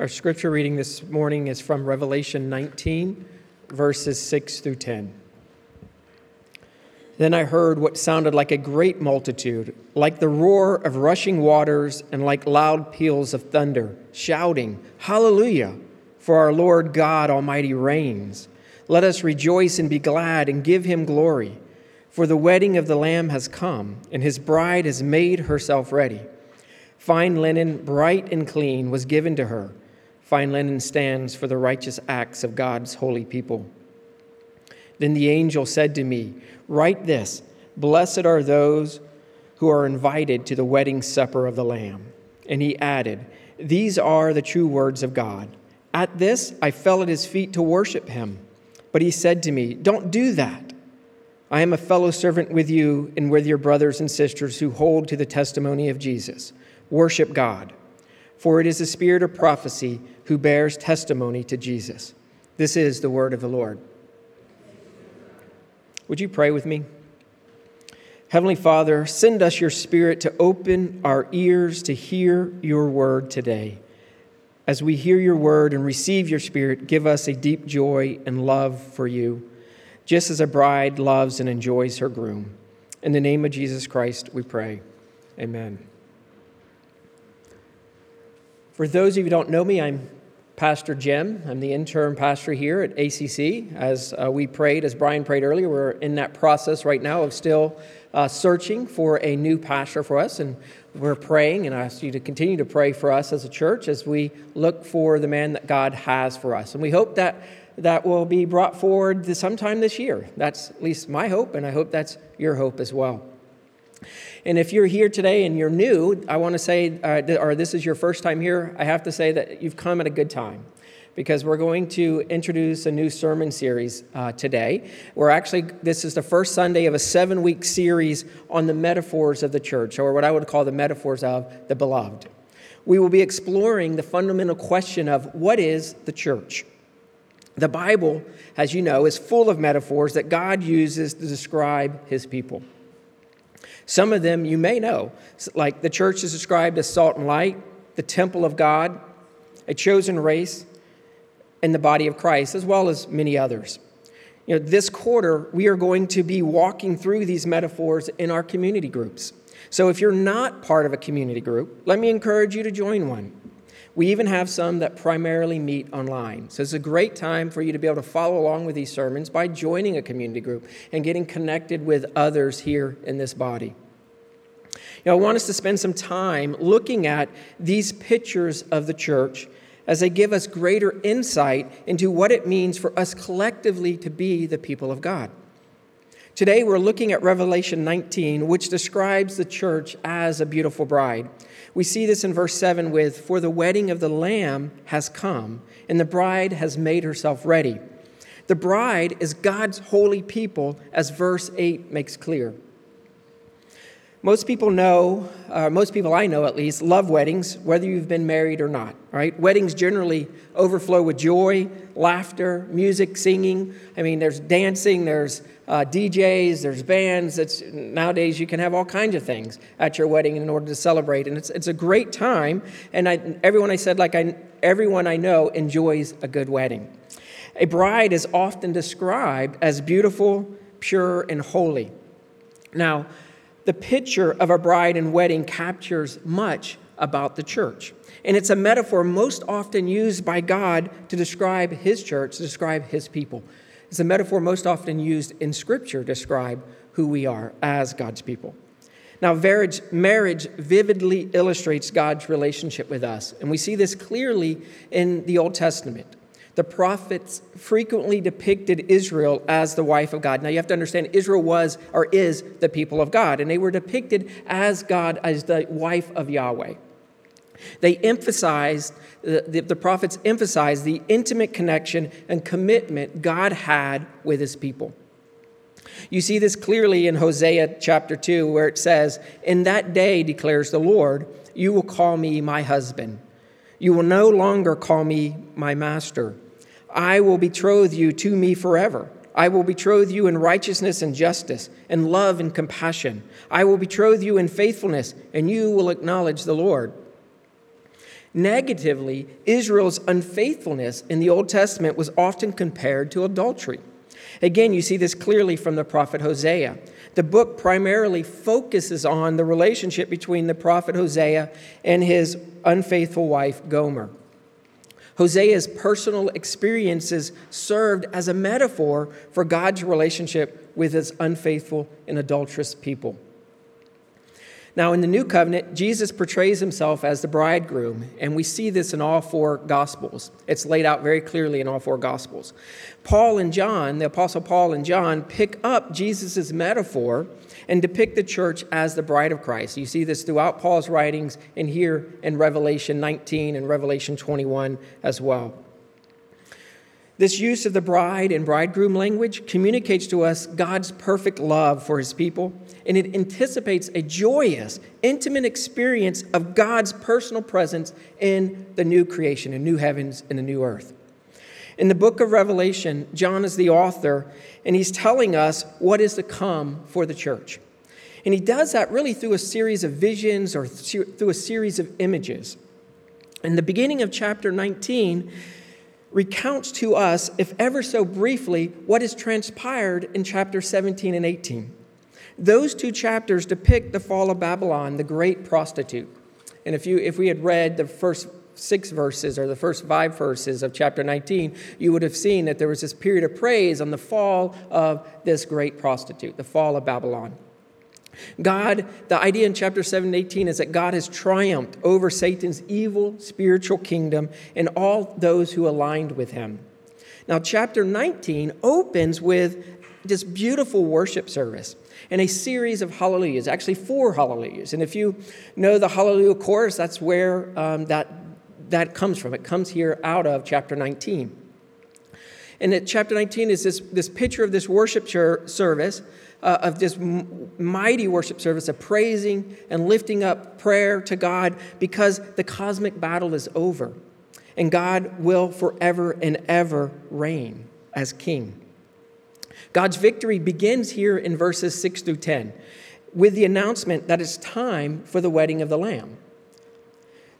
Our scripture reading this morning is from Revelation 19, verses 6 through 10. Then I heard what sounded like a great multitude, like the roar of rushing waters and like loud peals of thunder, shouting, Hallelujah! For our Lord God Almighty reigns. Let us rejoice and be glad and give him glory. For the wedding of the Lamb has come, and his bride has made herself ready. Fine linen, bright and clean, was given to her Fine linen stands for the righteous acts of God's holy people. Then the angel said to me, Write this Blessed are those who are invited to the wedding supper of the Lamb. And he added, These are the true words of God. At this, I fell at his feet to worship him. But he said to me, Don't do that. I am a fellow servant with you and with your brothers and sisters who hold to the testimony of Jesus. Worship God. For it is the spirit of prophecy who bears testimony to Jesus. This is the word of the Lord. Would you pray with me? Heavenly Father, send us your spirit to open our ears to hear your word today. As we hear your word and receive your spirit, give us a deep joy and love for you, just as a bride loves and enjoys her groom. In the name of Jesus Christ, we pray. Amen. For those of you who don't know me, I'm Pastor Jim. I'm the interim pastor here at ACC. As uh, we prayed, as Brian prayed earlier, we're in that process right now of still uh, searching for a new pastor for us. And we're praying, and I ask you to continue to pray for us as a church as we look for the man that God has for us. And we hope that that will be brought forward sometime this year. That's at least my hope, and I hope that's your hope as well. And if you're here today and you're new, I want to say, uh, or this is your first time here, I have to say that you've come at a good time because we're going to introduce a new sermon series uh, today. We're actually, this is the first Sunday of a seven week series on the metaphors of the church, or what I would call the metaphors of the beloved. We will be exploring the fundamental question of what is the church? The Bible, as you know, is full of metaphors that God uses to describe his people. Some of them you may know, like the church is described as salt and light, the temple of God, a chosen race, and the body of Christ, as well as many others. You know, this quarter, we are going to be walking through these metaphors in our community groups. So if you're not part of a community group, let me encourage you to join one. We even have some that primarily meet online. So it's a great time for you to be able to follow along with these sermons by joining a community group and getting connected with others here in this body. I want us to spend some time looking at these pictures of the church as they give us greater insight into what it means for us collectively to be the people of God. Today, we're looking at Revelation 19, which describes the church as a beautiful bride. We see this in verse 7 with, For the wedding of the Lamb has come, and the bride has made herself ready. The bride is God's holy people, as verse 8 makes clear. Most people know, uh, most people I know at least, love weddings, whether you've been married or not, right? Weddings generally overflow with joy, laughter, music, singing. I mean, there's dancing, there's uh, DJs, there's bands. It's, nowadays, you can have all kinds of things at your wedding in order to celebrate. And it's, it's a great time. And I, everyone I said, like I, everyone I know enjoys a good wedding. A bride is often described as beautiful, pure, and holy. Now, the picture of a bride and wedding captures much about the church. And it's a metaphor most often used by God to describe his church, to describe his people. It's a metaphor most often used in Scripture to describe who we are as God's people. Now, marriage, vividly illustrates God's relationship with us, and we see this clearly in the Old Testament the prophets frequently depicted Israel as the wife of God. Now you have to understand, Israel was or is the people of God, and they were depicted as God, as the wife of Yahweh. They emphasized, the, the prophets emphasized the intimate connection and commitment God had with his people. You see this clearly in Hosea chapter 2, where it says, In that day, declares the Lord, you will call me my husband. You will no longer call me my master. I will betroth you to me forever. I will betroth you in righteousness and justice, and love and compassion. I will betroth you in faithfulness, and you will acknowledge the Lord. Negatively, Israel's unfaithfulness in the Old Testament was often compared to adultery. Again, you see this clearly from the prophet Hosea. The book primarily focuses on the relationship between the prophet Hosea and his unfaithful wife, Gomer. Hosea's personal experiences served as a metaphor for God's relationship with his unfaithful and adulterous people. Now, in the new covenant, Jesus portrays himself as the bridegroom, and we see this in all four gospels. It's laid out very clearly in all four gospels. Paul and John, the apostle Paul and John, pick up Jesus' metaphor and depict the church as the bride of Christ. You see this throughout Paul's writings and here in Revelation 19 and Revelation 21 as well. This use of the bride and bridegroom language communicates to us God's perfect love for his people, and it anticipates a joyous, intimate experience of God's personal presence in the new creation, in new heavens and a new earth. In the book of Revelation, John is the author, and he's telling us what is to come for the church. And he does that really through a series of visions or through a series of images. In the beginning of chapter 19, recounts to us, if ever so briefly, what has transpired in chapter 17 and 18. Those two chapters depict the fall of Babylon, the great prostitute. And if, you, if we had read the first six verses or the first five verses of chapter 19, you would have seen that there was this period of praise on the fall of this great prostitute, the fall of Babylon. God, the idea in chapter 7 18 is that God has triumphed over Satan's evil spiritual kingdom and all those who aligned with him. Now, chapter 19 opens with this beautiful worship service and a series of hallelujahs, actually, four hallelujahs. And if you know the hallelujah chorus, that's where um, that, that comes from. It comes here out of chapter 19. And at chapter 19 is this, this picture of this worship service uh, of this mighty worship service of praising and lifting up prayer to God because the cosmic battle is over and God will forever and ever reign as king. God's victory begins here in verses 6 through 10 with the announcement that it's time for the wedding of the Lamb.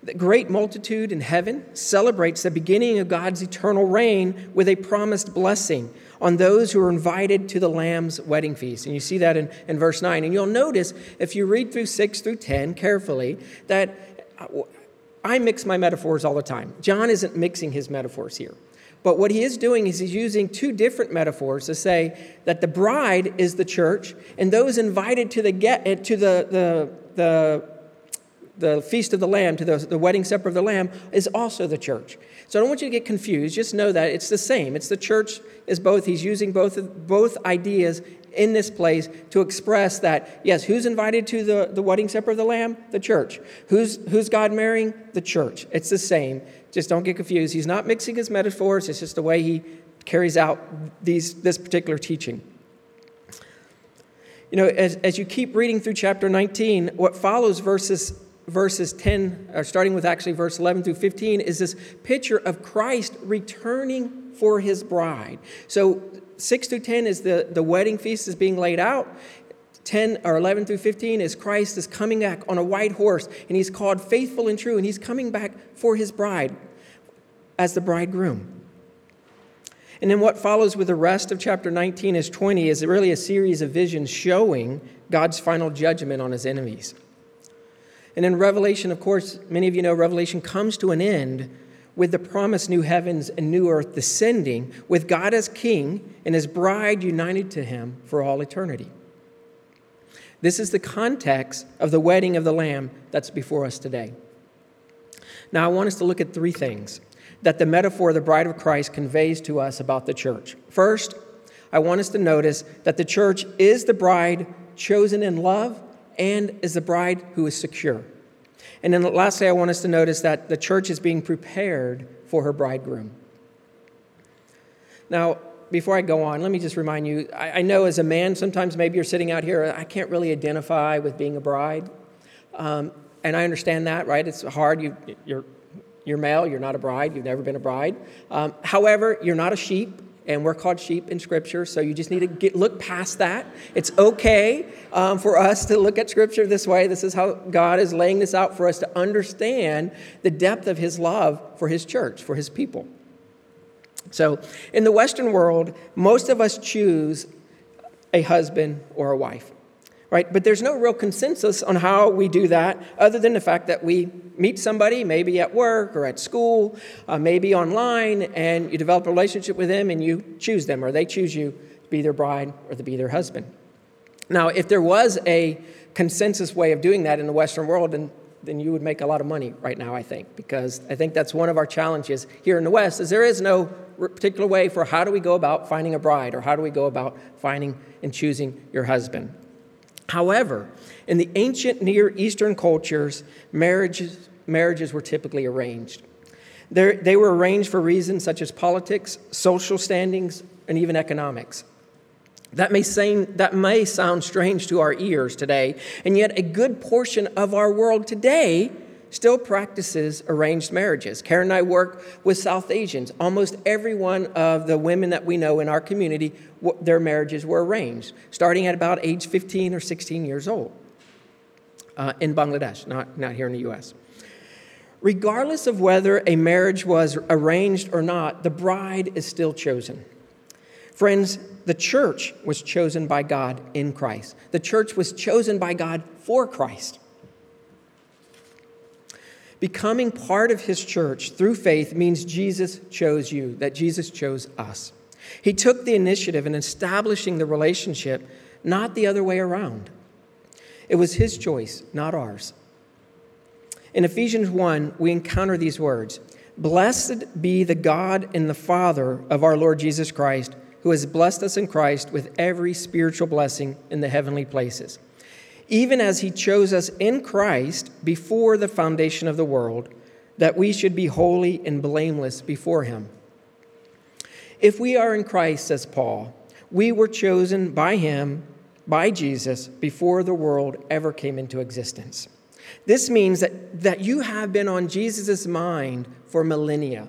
The great multitude in heaven celebrates the beginning of God's eternal reign with a promised blessing on those who are invited to the Lamb's wedding feast. And you see that in, in verse 9. And you'll notice, if you read through 6 through 10 carefully, that uh, I mix my metaphors all the time. John isn't mixing his metaphors here. But what he is doing is he's using two different metaphors to say that the bride is the church, and those invited to the get uh, to the, the, the the feast of the Lamb, to the, the wedding supper of the Lamb, is also the church. So I don't want you to get confused. Just know that it's the same. It's the church is both. He's using both, both ideas in this place to express that, yes, who's invited to the, the wedding supper of the Lamb? The church. Who's, who's God marrying? The church. It's the same. Just don't get confused. He's not mixing his metaphors, it's just the way he carries out these, this particular teaching. You know, as, as you keep reading through chapter 19, what follows verses verses 10, or starting with actually verse 11 through 15, is this picture of Christ returning for his bride. So 6 through 10 is the, the wedding feast is being laid out. 10 or 11 through 15 is Christ is coming back on a white horse, and he's called faithful and true, and he's coming back for his bride as the bridegroom. And then what follows with the rest of chapter 19 is 20 is really a series of visions showing God's final judgment on his enemies. And in Revelation, of course, many of you know Revelation comes to an end with the promised new heavens and new earth descending, with God as king and his bride united to him for all eternity. This is the context of the wedding of the Lamb that's before us today. Now, I want us to look at three things that the metaphor of the bride of Christ conveys to us about the church. First, I want us to notice that the church is the bride chosen in love and is the bride who is secure. And then lastly, I want us to notice that the church is being prepared for her bridegroom. Now, before I go on, let me just remind you I, I know as a man, sometimes maybe you're sitting out here, I can't really identify with being a bride. Um, and I understand that, right? It's hard. You, you're, you're male, you're not a bride, you've never been a bride. Um, however, you're not a sheep, and we're called sheep in Scripture, so you just need to get, look past that. It's okay um, for us to look at Scripture this way. This is how God is laying this out for us to understand the depth of His love for His church, for His people. So, in the Western world, most of us choose a husband or a wife right? But there's no real consensus on how we do that other than the fact that we meet somebody, maybe at work or at school, uh, maybe online, and you develop a relationship with them and you choose them or they choose you to be their bride or to be their husband. Now, if there was a consensus way of doing that in the Western world, then, then you would make a lot of money right now, I think, because I think that's one of our challenges here in the West is there is no particular way for how do we go about finding a bride or how do we go about finding and choosing your husband. However, in the ancient Near Eastern cultures, marriages, marriages were typically arranged. They're, they were arranged for reasons such as politics, social standings, and even economics. That may, seem, that may sound strange to our ears today, and yet a good portion of our world today still practices arranged marriages. Karen and I work with South Asians. Almost every one of the women that we know in our community, their marriages were arranged, starting at about age 15 or 16 years old uh, in Bangladesh, not, not here in the US. Regardless of whether a marriage was arranged or not, the bride is still chosen. Friends, the church was chosen by God in Christ. The church was chosen by God for Christ. Becoming part of his church through faith means Jesus chose you, that Jesus chose us. He took the initiative in establishing the relationship, not the other way around. It was his choice, not ours. In Ephesians 1, we encounter these words Blessed be the God and the Father of our Lord Jesus Christ, who has blessed us in Christ with every spiritual blessing in the heavenly places even as he chose us in Christ before the foundation of the world, that we should be holy and blameless before him. If we are in Christ, says Paul, we were chosen by him, by Jesus, before the world ever came into existence. This means that, that you have been on Jesus' mind for millennia.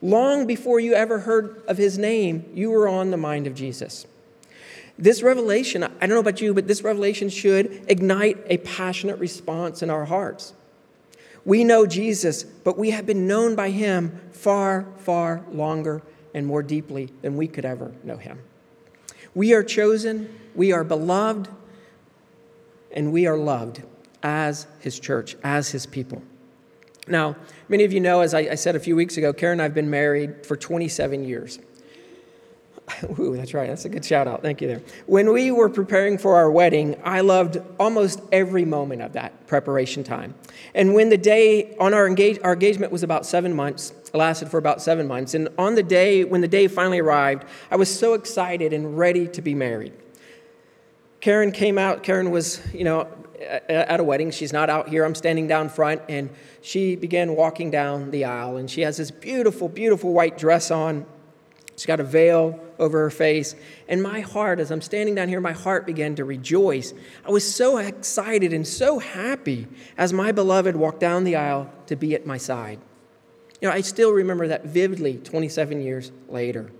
Long before you ever heard of his name, you were on the mind of Jesus. This revelation, I don't know about you, but this revelation should ignite a passionate response in our hearts. We know Jesus, but we have been known by him far, far longer and more deeply than we could ever know him. We are chosen, we are beloved, and we are loved as his church, as his people. Now, many of you know, as I, said a few weeks ago, Karen and I have been married for 27 years. Ooh, that's right. That's a good shout out. Thank you there. When we were preparing for our wedding, I loved almost every moment of that preparation time. And when the day on our, engage, our engagement was about seven months, it lasted for about seven months. And on the day, when the day finally arrived, I was so excited and ready to be married. Karen came out. Karen was, you know, at a wedding. She's not out here. I'm standing down front. And she began walking down the aisle. And she has this beautiful, beautiful white dress on. She's got a veil over her face. And my heart, as I'm standing down here, my heart began to rejoice. I was so excited and so happy as my beloved walked down the aisle to be at my side. You know, I still remember that vividly 27 years later.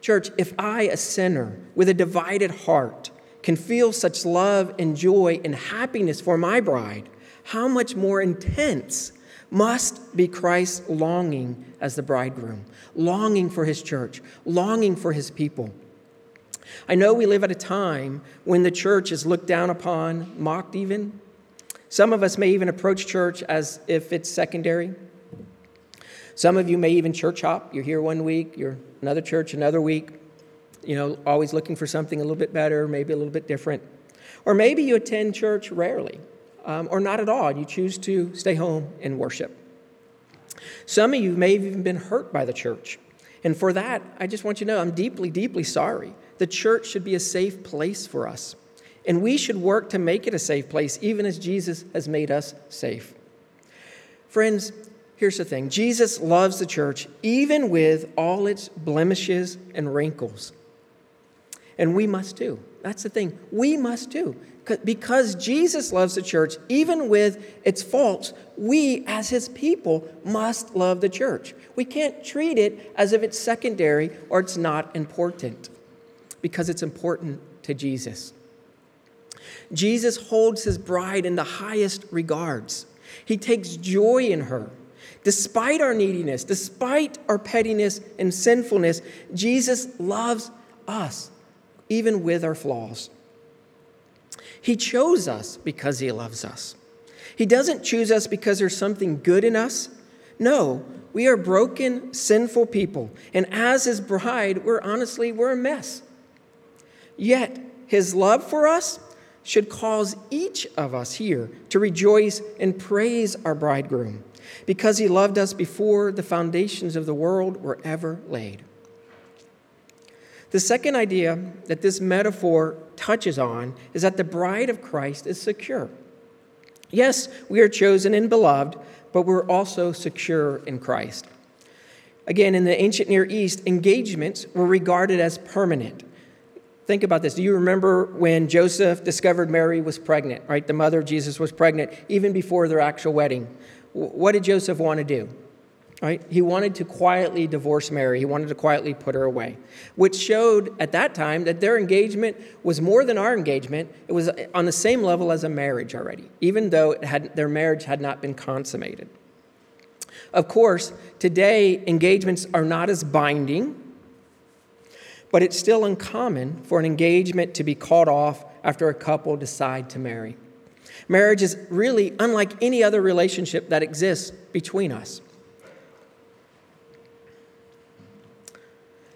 Church, if I, a sinner with a divided heart, can feel such love and joy and happiness for my bride, how much more intense must be Christ's longing as the bridegroom, longing for his church, longing for his people. I know we live at a time when the church is looked down upon, mocked even. Some of us may even approach church as if it's secondary. Some of you may even church hop. You're here one week, you're another church another week, you know, always looking for something a little bit better, maybe a little bit different. Or maybe you attend church rarely um, or not at all. and You choose to stay home and worship. Some of you may have even been hurt by the church. And for that, I just want you to know I'm deeply, deeply sorry. The church should be a safe place for us. And we should work to make it a safe place, even as Jesus has made us safe. Friends, here's the thing Jesus loves the church, even with all its blemishes and wrinkles. And we must too. That's the thing. We must too. Because Jesus loves the church, even with its faults, we as his people must love the church. We can't treat it as if it's secondary or it's not important because it's important to Jesus. Jesus holds his bride in the highest regards. He takes joy in her. Despite our neediness, despite our pettiness and sinfulness, Jesus loves us, even with our flaws. He chose us because he loves us. He doesn't choose us because there's something good in us. No, we are broken, sinful people. And as his bride, we're honestly, we're a mess. Yet, his love for us should cause each of us here to rejoice and praise our bridegroom because he loved us before the foundations of the world were ever laid. The second idea that this metaphor touches on is that the bride of Christ is secure. Yes, we are chosen and beloved, but we're also secure in Christ. Again, in the ancient Near East, engagements were regarded as permanent. Think about this. Do you remember when Joseph discovered Mary was pregnant, right? The mother of Jesus was pregnant even before their actual wedding. What did Joseph want to do? Right? He wanted to quietly divorce Mary. He wanted to quietly put her away, which showed at that time that their engagement was more than our engagement. It was on the same level as a marriage already, even though had, their marriage had not been consummated. Of course, today engagements are not as binding, but it's still uncommon for an engagement to be called off after a couple decide to marry. Marriage is really unlike any other relationship that exists between us.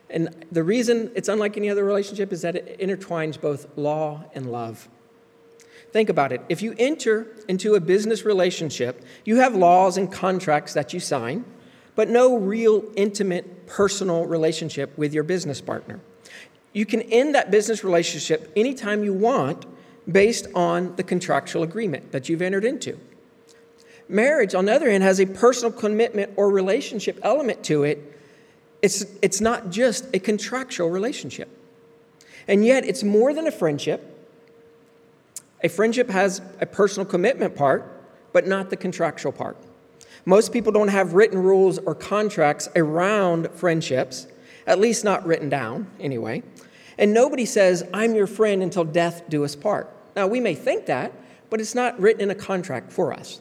And the reason it's unlike any other relationship is that it intertwines both law and love. Think about it. If you enter into a business relationship, you have laws and contracts that you sign, but no real intimate personal relationship with your business partner. You can end that business relationship anytime you want based on the contractual agreement that you've entered into. Marriage, on the other hand, has a personal commitment or relationship element to it. It's, it's not just a contractual relationship. And yet, it's more than a friendship. A friendship has a personal commitment part, but not the contractual part. Most people don't have written rules or contracts around friendships, at least not written down, anyway. And nobody says, I'm your friend until death do us part. Now, we may think that, but it's not written in a contract for us.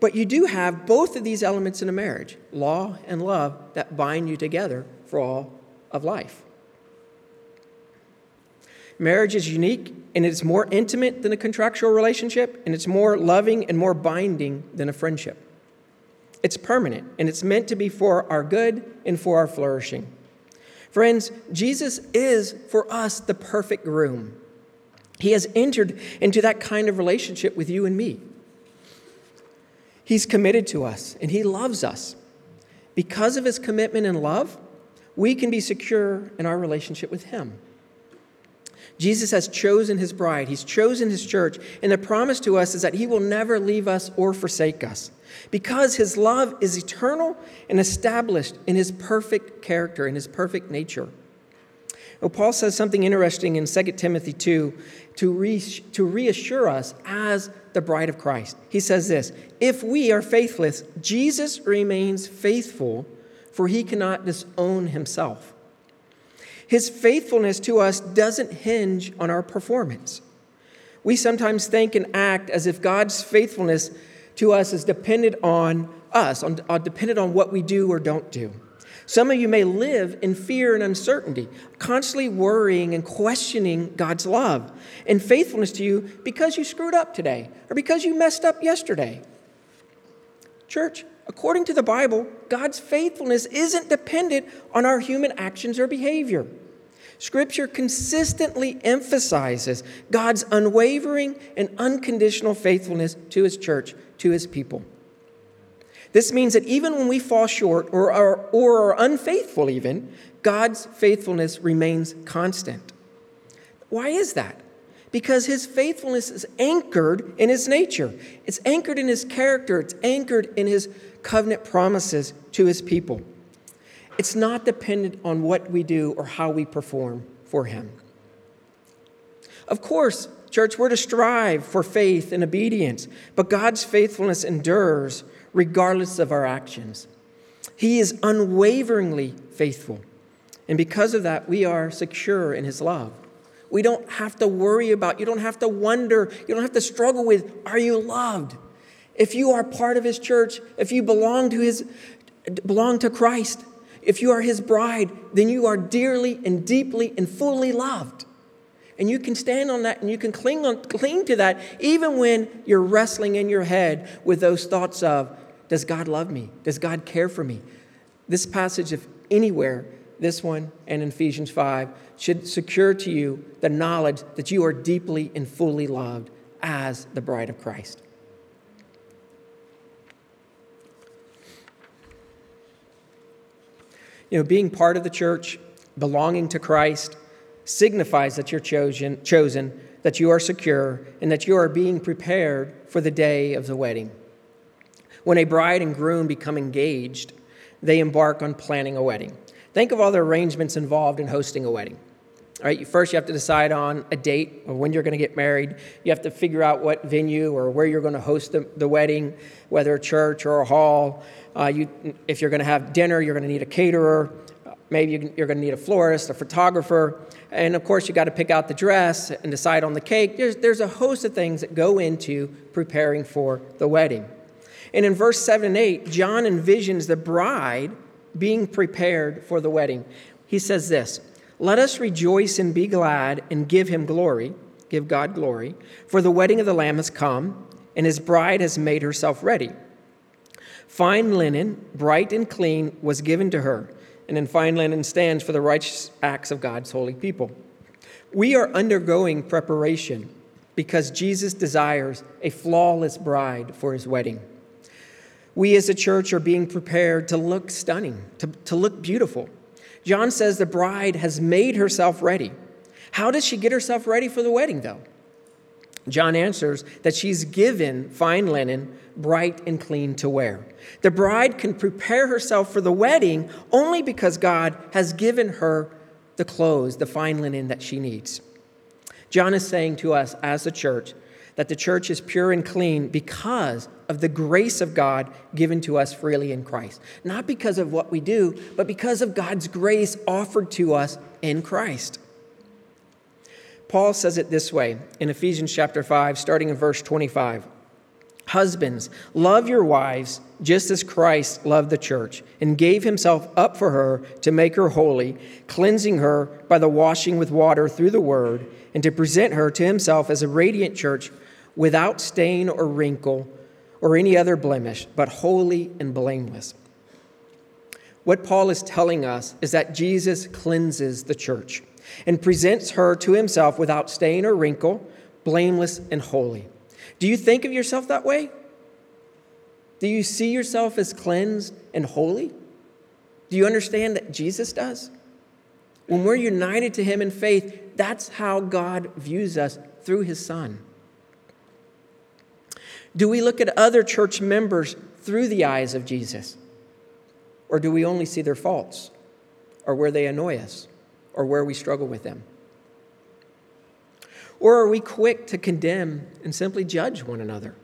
But you do have both of these elements in a marriage law and love that bind you together for all of life. Marriage is unique and it's more intimate than a contractual relationship, and it's more loving and more binding than a friendship. It's permanent and it's meant to be for our good and for our flourishing. Friends, Jesus is for us the perfect groom. He has entered into that kind of relationship with you and me. He's committed to us and He loves us. Because of His commitment and love, we can be secure in our relationship with Him. Jesus has chosen His bride, He's chosen His church, and the promise to us is that He will never leave us or forsake us because His love is eternal and established in His perfect character, in His perfect nature. Well, Paul says something interesting in 2 Timothy 2 to, to reassure us as the bride of Christ. He says this If we are faithless, Jesus remains faithful, for he cannot disown himself. His faithfulness to us doesn't hinge on our performance. We sometimes think and act as if God's faithfulness to us is dependent on us, on, on, dependent on what we do or don't do. Some of you may live in fear and uncertainty, constantly worrying and questioning God's love and faithfulness to you because you screwed up today or because you messed up yesterday. Church, according to the Bible, God's faithfulness isn't dependent on our human actions or behavior. Scripture consistently emphasizes God's unwavering and unconditional faithfulness to his church, to his people. This means that even when we fall short or are, or are unfaithful, even, God's faithfulness remains constant. Why is that? Because his faithfulness is anchored in his nature, it's anchored in his character, it's anchored in his covenant promises to his people. It's not dependent on what we do or how we perform for him. Of course, Church, we're to strive for faith and obedience, but God's faithfulness endures regardless of our actions. He is unwaveringly faithful. And because of that, we are secure in His love. We don't have to worry about, you don't have to wonder, you don't have to struggle with, are you loved? If you are part of His church, if you belong to His, belong to Christ, if you are His bride, then you are dearly and deeply and fully loved. And you can stand on that and you can cling, on, cling to that even when you're wrestling in your head with those thoughts of, does God love me? Does God care for me? This passage, if anywhere, this one and Ephesians 5, should secure to you the knowledge that you are deeply and fully loved as the bride of Christ. You know, being part of the church, belonging to Christ, signifies that you're chosen, chosen, that you are secure, and that you are being prepared for the day of the wedding. When a bride and groom become engaged, they embark on planning a wedding. Think of all the arrangements involved in hosting a wedding. All right, first you have to decide on a date or when you're going to get married. You have to figure out what venue or where you're going to host the, the wedding, whether a church or a hall. Uh, you, if you're going to have dinner, you're going to need a caterer. Maybe you're going to need a florist, a photographer. And of course, you got to pick out the dress and decide on the cake. There's, there's a host of things that go into preparing for the wedding. And in verse 7 and 8, John envisions the bride being prepared for the wedding. He says this Let us rejoice and be glad and give him glory, give God glory, for the wedding of the Lamb has come, and his bride has made herself ready. Fine linen, bright and clean, was given to her and in fine linen stands for the righteous acts of God's holy people. We are undergoing preparation because Jesus desires a flawless bride for his wedding. We as a church are being prepared to look stunning, to, to look beautiful. John says the bride has made herself ready. How does she get herself ready for the wedding, though? John answers that she's given fine linen, bright and clean to wear. The bride can prepare herself for the wedding only because God has given her the clothes, the fine linen that she needs. John is saying to us as a church that the church is pure and clean because of the grace of God given to us freely in Christ. Not because of what we do, but because of God's grace offered to us in Christ. Paul says it this way in Ephesians chapter 5, starting in verse 25. Husbands, love your wives just as Christ loved the church and gave himself up for her to make her holy, cleansing her by the washing with water through the word, and to present her to himself as a radiant church without stain or wrinkle or any other blemish, but holy and blameless. What Paul is telling us is that Jesus cleanses the church and presents her to himself without stain or wrinkle, blameless and holy. Do you think of yourself that way? Do you see yourself as cleansed and holy? Do you understand that Jesus does? When we're united to him in faith, that's how God views us through his Son. Do we look at other church members through the eyes of Jesus? Or do we only see their faults or where they annoy us? or where we struggle with them? Or are we quick to condemn and simply judge one another,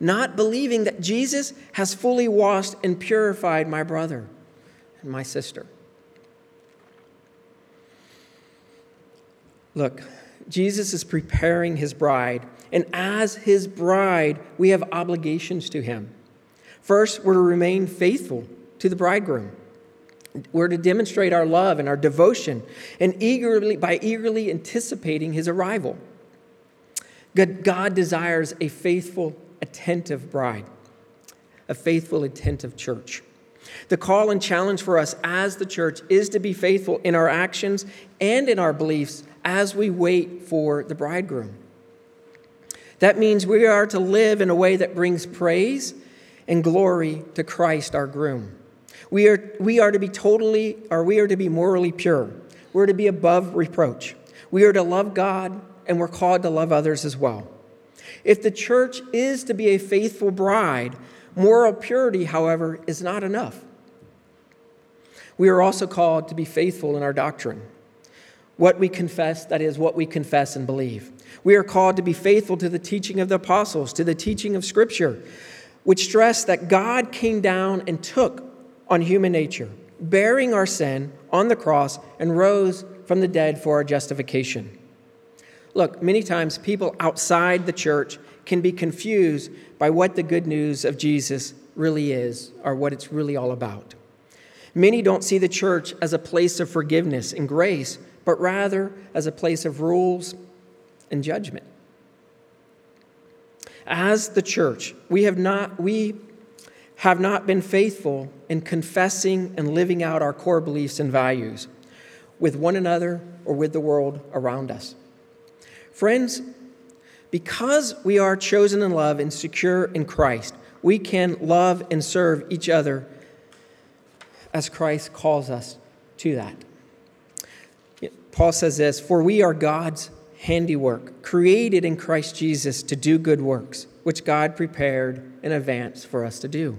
not believing that Jesus has fully washed and purified my brother and my sister? Look, Jesus is preparing his bride, and as his bride, we have obligations to him. First, we're to remain faithful to the bridegroom. We're to demonstrate our love and our devotion and eagerly, by eagerly anticipating his arrival. God, God desires a faithful, attentive bride, a faithful, attentive church. The call and challenge for us as the church is to be faithful in our actions and in our beliefs as we wait for the bridegroom. That means we are to live in a way that brings praise and glory to Christ, our groom. We are, we are to be totally, or we are to be morally pure. We're to be above reproach. We are to love God, and we're called to love others as well. If the church is to be a faithful bride, moral purity, however, is not enough. We are also called to be faithful in our doctrine. What we confess, that is, what we confess and believe. We are called to be faithful to the teaching of the apostles, to the teaching of Scripture, which stress that God came down and took on human nature, bearing our sin on the cross, and rose from the dead for our justification. Look, many times people outside the church can be confused by what the good news of Jesus really is or what it's really all about. Many don't see the church as a place of forgiveness and grace, but rather as a place of rules and judgment. As the church, we have not, we have not been faithful in confessing and living out our core beliefs and values with one another or with the world around us. Friends, because we are chosen in love and secure in Christ, we can love and serve each other as Christ calls us to that. Paul says this For we are God's handiwork, created in Christ Jesus to do good works, which God prepared in advance for us to do.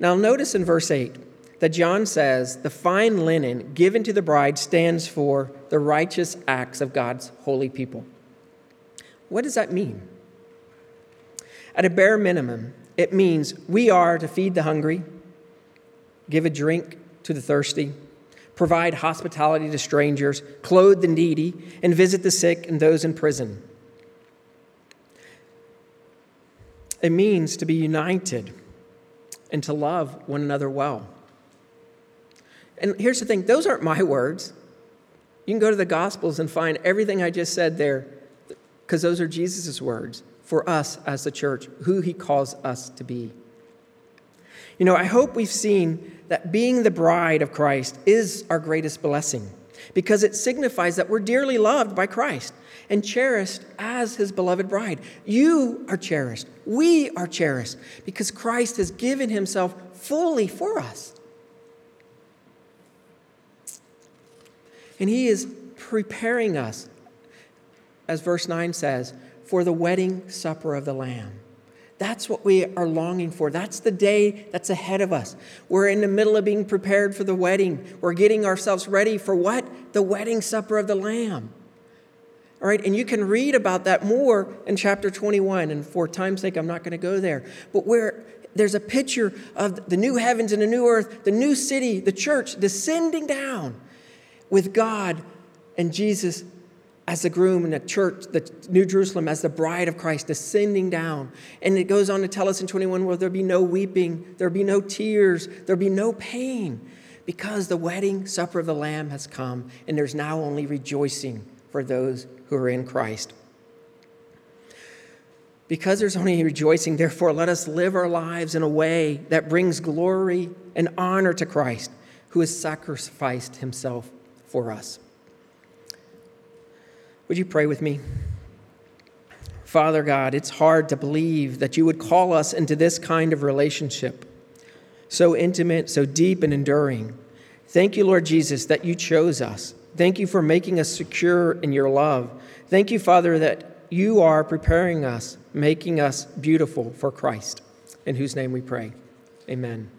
Now, notice in verse 8 that John says the fine linen given to the bride stands for the righteous acts of God's holy people. What does that mean? At a bare minimum, it means we are to feed the hungry, give a drink to the thirsty, provide hospitality to strangers, clothe the needy, and visit the sick and those in prison. It means to be united and to love one another well. And here's the thing those aren't my words. You can go to the Gospels and find everything I just said there because those are Jesus' words for us as the church, who he calls us to be. You know, I hope we've seen that being the bride of Christ is our greatest blessing because it signifies that we're dearly loved by Christ and cherished as his beloved bride. You are cherished. We are cherished because Christ has given himself fully for us. And he is preparing us, as verse 9 says, for the wedding supper of the Lamb. That's what we are longing for. That's the day that's ahead of us. We're in the middle of being prepared for the wedding. We're getting ourselves ready for what? The wedding supper of the Lamb. All right, and you can read about that more in chapter 21. And for time's sake, I'm not going to go there. But where there's a picture of the new heavens and the new earth, the new city, the church descending down with God and Jesus as the groom and the church, the New Jerusalem, as the bride of Christ descending down. And it goes on to tell us in 21 where there'll be no weeping, there'll be no tears, there'll be no pain, because the wedding supper of the Lamb has come, and there's now only rejoicing for those who are in Christ. Because there's only rejoicing, therefore, let us live our lives in a way that brings glory and honor to Christ, who has sacrificed himself for us. Would you pray with me? Father God, it's hard to believe that you would call us into this kind of relationship, so intimate, so deep, and enduring. Thank you, Lord Jesus, that you chose us. Thank you for making us secure in your love. Thank you, Father, that you are preparing us, making us beautiful for Christ, in whose name we pray. Amen.